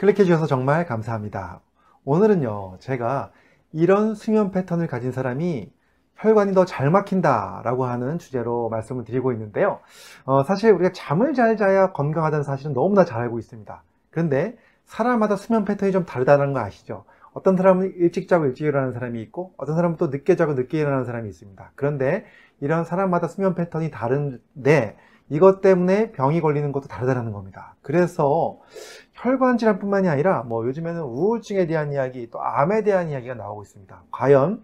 클릭해 주셔서 정말 감사합니다. 오늘은요, 제가 이런 수면 패턴을 가진 사람이 혈관이 더 잘 막힌다 라고 하는 주제로 말씀을 드리고 있는데요. 어, 사실 우리가 잠을 잘 자야 건강하다는 사실은 너무나 잘 알고 있습니다. 그런데 사람마다 수면 패턴이 좀 다르다는 거 아시죠? 어떤 사람은 일찍 자고 일찍 일어나는 사람이 있고 어떤 사람은 또 늦게 자고 늦게 일어나는 사람이 있습니다. 그런데 이런 사람마다 수면 패턴이 다른데 이것 때문에 병이 걸리는 것도 다르다는 겁니다. 그래서 혈관 질환뿐만이 아니라 뭐 요즘에는 우울증에 대한 이야기 또 암에 대한 이야기가 나오고 있습니다. 과연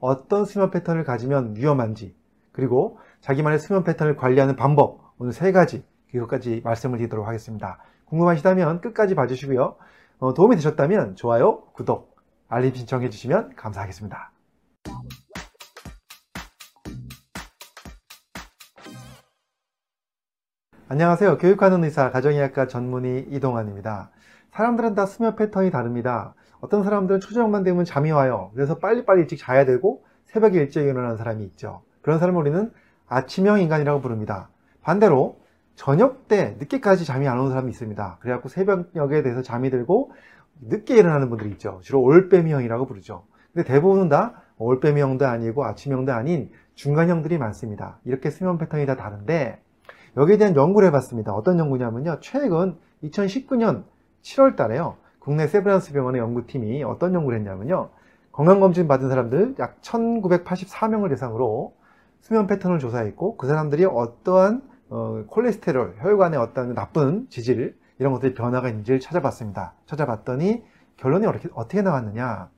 어떤 수면 패턴을 가지면 위험한지 그리고 자기만의 수면 패턴을 관리하는 방법 오늘 세 가지 이것까지 말씀을 드리도록 하겠습니다. 궁금하시다면 끝까지 봐주시고요. 어, 도움이 되셨다면 좋아요, 구독, 알림 신청해 주시면 감사하겠습니다. 안녕하세요. 교육하는 의사 가정의학과 전문의 이동환입니다. 사람들은 다 수면 패턴이 다릅니다. 어떤 사람들은 초저녁만 되면 잠이 와요. 그래서 빨리빨리 일찍 자야 되고 새벽에 일찍 일어나는 사람이 있죠. 그런 사람을 우리는 아침형 인간이라고 부릅니다. 반대로 저녁 때 늦게까지 잠이 안 오는 사람이 있습니다. 그래갖고 새벽녘에 대해서 잠이 들고 늦게 일어나는 분들이 있죠. 주로 올빼미형이라고 부르죠. 근데 대부분은 다 올빼미형도 아니고 아침형도 아닌 중간형들이 많습니다. 이렇게 수면 패턴이 다 다른데 여기에 대한 연구를 해봤습니다. 어떤 연구냐면요. 최근 2019년 7월 달에요. 국내 세브란스 병원의 연구팀이 어떤 연구를 했냐면요. 건강검진 받은 사람들 약 1984명을 대상으로 수면 패턴을 조사했고 그 사람들이 어떠한 어, 콜레스테롤, 혈관의 어떤 나쁜 지질 이런 것들이 변화가 있는지를 찾아봤습니다. 찾아봤더니 결론이 어떻게, 어떻게 나왔느냐.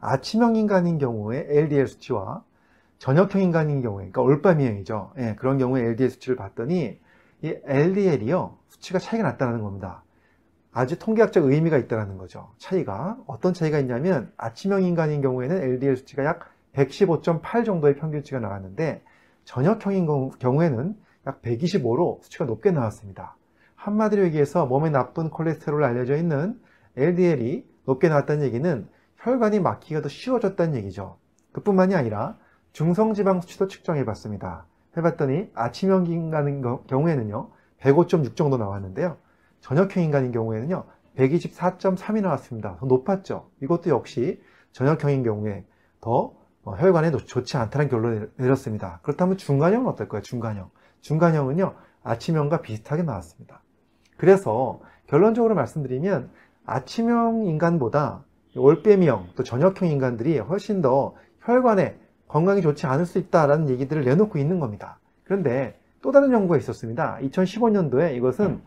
아침형 인간인 경우에 LDL 수치와 저녁형 인간인 경우에, 그러니까 올바미형이죠. 예, 그런 경우에 LDL 수치를 봤더니 이 LDL이요 수치가 차이가 났다는 겁니다. 아주 통계학적 의미가 있다는 거죠. 차이가 어떤 차이가 있냐면 아침형 인간인 경우에는 LDL 수치가 약 115.8 정도의 평균치가 나왔는데 저녁형인 경우에는 약 125로 수치가 높게 나왔습니다. 한마디로 얘기해서 몸에 나쁜 콜레스테롤로 알려져 있는 LDL이 높게 나왔다는 얘기는 혈관이 막히기가 더 쉬워졌다는 얘기죠. 그뿐만이 아니라 중성지방 수치도 측정해 봤습니다. 해봤더니 아침형 인간인 경우에는요 105.6 정도 나왔는데요 저녁형 인간인 경우에는요 124.3이 나왔습니다. 더 높았죠. 이것도 역시 저녁형인 경우에 더 어, 혈관에 좋지 않다는 결론을 내렸습니다. 그렇다면 중간형은 어떨까요? 중간형. 중간형은요 아침형과 비슷하게 나왔습니다. 그래서 결론적으로 말씀드리면 아침형 인간보다 올빼미형 또 저녁형 인간들이 훨씬 더 혈관에 건강이 좋지 않을 수 있다라는 얘기들을 내놓고 있는 겁니다. 그런데 또 다른 연구가 있었습니다. 2015년도에 이것은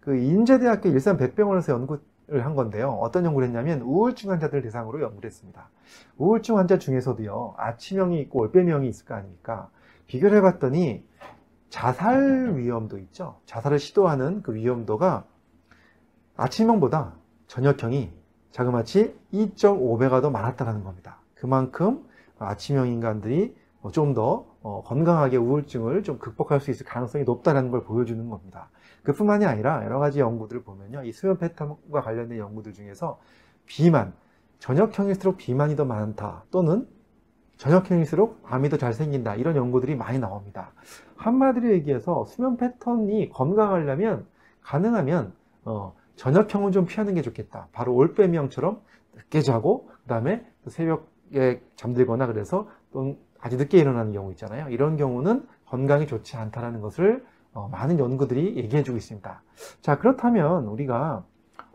그 인제대학교 일산 백병원에서 연구를 한 건데요. 어떤 연구를 했냐면 우울증 환자들 대상으로 연구를 했습니다. 우울증 환자 중에서도요. 아침형이 있고 올빼미형이 있을 거 아닙니까? 비교를 해봤더니 자살 위험도 있죠. 자살을 시도하는 그 위험도가 아침형보다 저녁형이 자그마치 2.5배가 더 많았다는 겁니다. 그만큼 아침형 인간들이 좀더 어, 건강하게 우울증을 좀 극복할 수 있을 가능성이 높다는 걸 보여주는 겁니다. 그뿐만이 아니라 여러 가지 연구들을 보면요. 이 수면 패턴과 관련된 연구들 중에서 비만, 저녁형일수록 비만이 더 많다 또는 저녁형일수록 암이 더 잘 생긴다 이런 연구들이 많이 나옵니다. 한마디로 얘기해서 수면 패턴이 건강하려면 가능하면 어, 저녁형은 좀 피하는 게 좋겠다. 바로 올빼미형처럼 늦게 자고 그 다음에 새벽에 잠들거나 그래서 또 아주 늦게 일어나는 경우 있잖아요. 이런 경우는 건강이 좋지 않다는 것을 어, 많은 연구들이 얘기해주고 있습니다. 자 그렇다면 우리가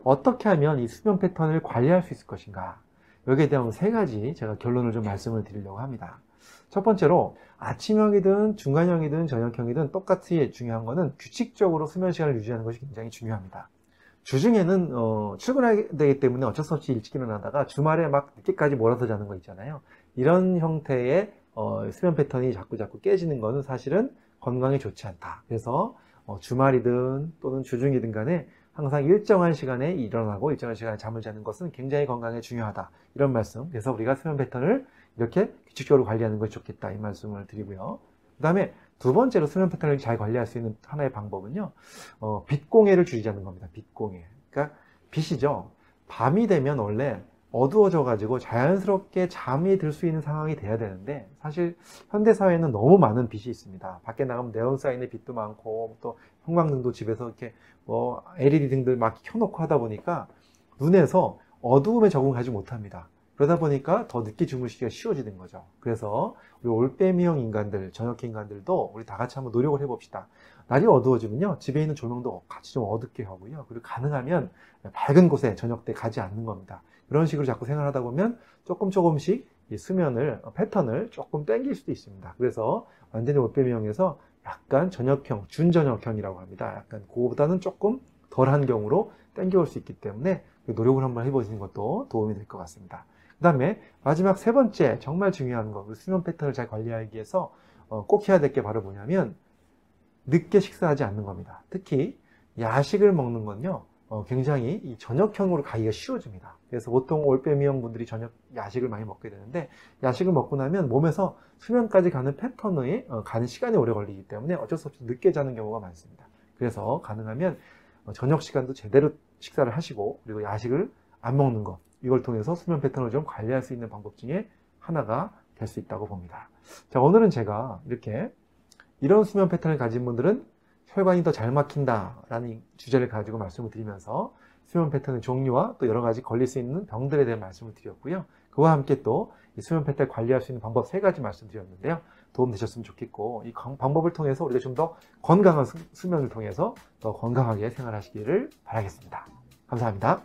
어떻게 하면 이 수면 패턴을 관리할 수 있을 것인가 여기에 대한 세 가지 제가 결론을 좀 말씀을 드리려고 합니다. 첫 번째로 아침형이든 중간형이든 저녁형이든 똑같이 중요한 것은 규칙적으로 수면 시간을 유지하는 것이 굉장히 중요합니다. 주중에는 어, 출근하게 되기 때문에 어쩔 수 없이 일찍 일어나다가 주말에 막 늦게까지 몰아서 자는 거 있잖아요. 이런 형태의 어, 수면 패턴이 자꾸 자꾸 깨지는 것은 사실은 건강에 좋지 않다. 그래서 어, 주말이든 또는 주중이든 간에 항상 일정한 시간에 일어나고 일정한 시간에 잠을 자는 것은 굉장히 건강에 중요하다. 이런 말씀. 그래서 우리가 수면 패턴을 이렇게 규칙적으로 관리하는 것이 좋겠다. 이 말씀을 드리고요. 그 다음에 두 번째로 수면 패턴을 잘 관리할 수 있는 하나의 방법은요. 어, 빛 공해를 줄이자는 겁니다. 빛 공해. 그러니까 빛이죠. 밤이 되면 원래 어두워져 가지고 자연스럽게 잠이 들 수 있는 상황이 돼야 되는데 사실 현대 사회는 너무 많은 빛이 있습니다. 밖에 나가면 네온 사인의 빛도 많고 또 형광등도 집에서 이렇게 뭐 LED 등들 막 켜놓고 하다 보니까 눈에서 어두움에 적응하지 못합니다. 그러다 보니까 더 늦게 주무시기가 쉬워지는 거죠. 그래서 우리 올빼미형 인간들, 저녁 인간들도 우리 다 같이 한번 노력을 해봅시다. 날이 어두워지면요. 집에 있는 조명도 같이 좀 어둡게 하고요. 그리고 가능하면 밝은 곳에 저녁 때 가지 않는 겁니다. 그런 식으로 자꾸 생활하다 보면 조금 조금씩 이 수면을, 어, 패턴을 조금 땡길 수도 있습니다. 그래서 완전히 올빼미형에서 약간 저녁형, 준저녁형이라고 합니다. 약간 그거보다는 조금 덜한 경우로 땡겨올 수 있기 때문에 노력을 한번 해보시는 것도 도움이 될 것 같습니다. 그 다음에 마지막 세 번째 정말 중요한 거, 그 수면 패턴을 잘 관리하기 위해서 어, 꼭 해야 될 게 바로 뭐냐면 늦게 식사하지 않는 겁니다. 특히 야식을 먹는 건요, 어, 굉장히 이 저녁형으로 가기가 쉬워집니다. 그래서 보통 올빼미형 분들이 저녁 야식을 많이 먹게 되는데 야식을 먹고 나면 몸에서 수면까지 가는 패턴이 어, 가는 시간이 오래 걸리기 때문에 어쩔 수 없이 늦게 자는 경우가 많습니다. 그래서 가능하면 어, 저녁 시간도 제대로 식사를 하시고 그리고 야식을 안 먹는 것 이걸 통해서 수면 패턴을 좀 관리할 수 있는 방법 중에 하나가 될 수 있다고 봅니다. 자 오늘은 제가 이렇게 이런 수면 패턴을 가진 분들은 혈관이 더 잘 막힌다라는 주제를 가지고 말씀을 드리면서 수면 패턴의 종류와 또 여러 가지 걸릴 수 있는 병들에 대한 말씀을 드렸고요. 그와 함께 또이 수면 패턴 관리할 수 있는 방법 세 가지 말씀드렸는데요. 도움 되셨으면 좋겠고 이 방- 방법을 통해서 우리가 좀 더 건강한 수- 수면을 통해서 더 건강하게 생활하시기를 바라겠습니다. 감사합니다.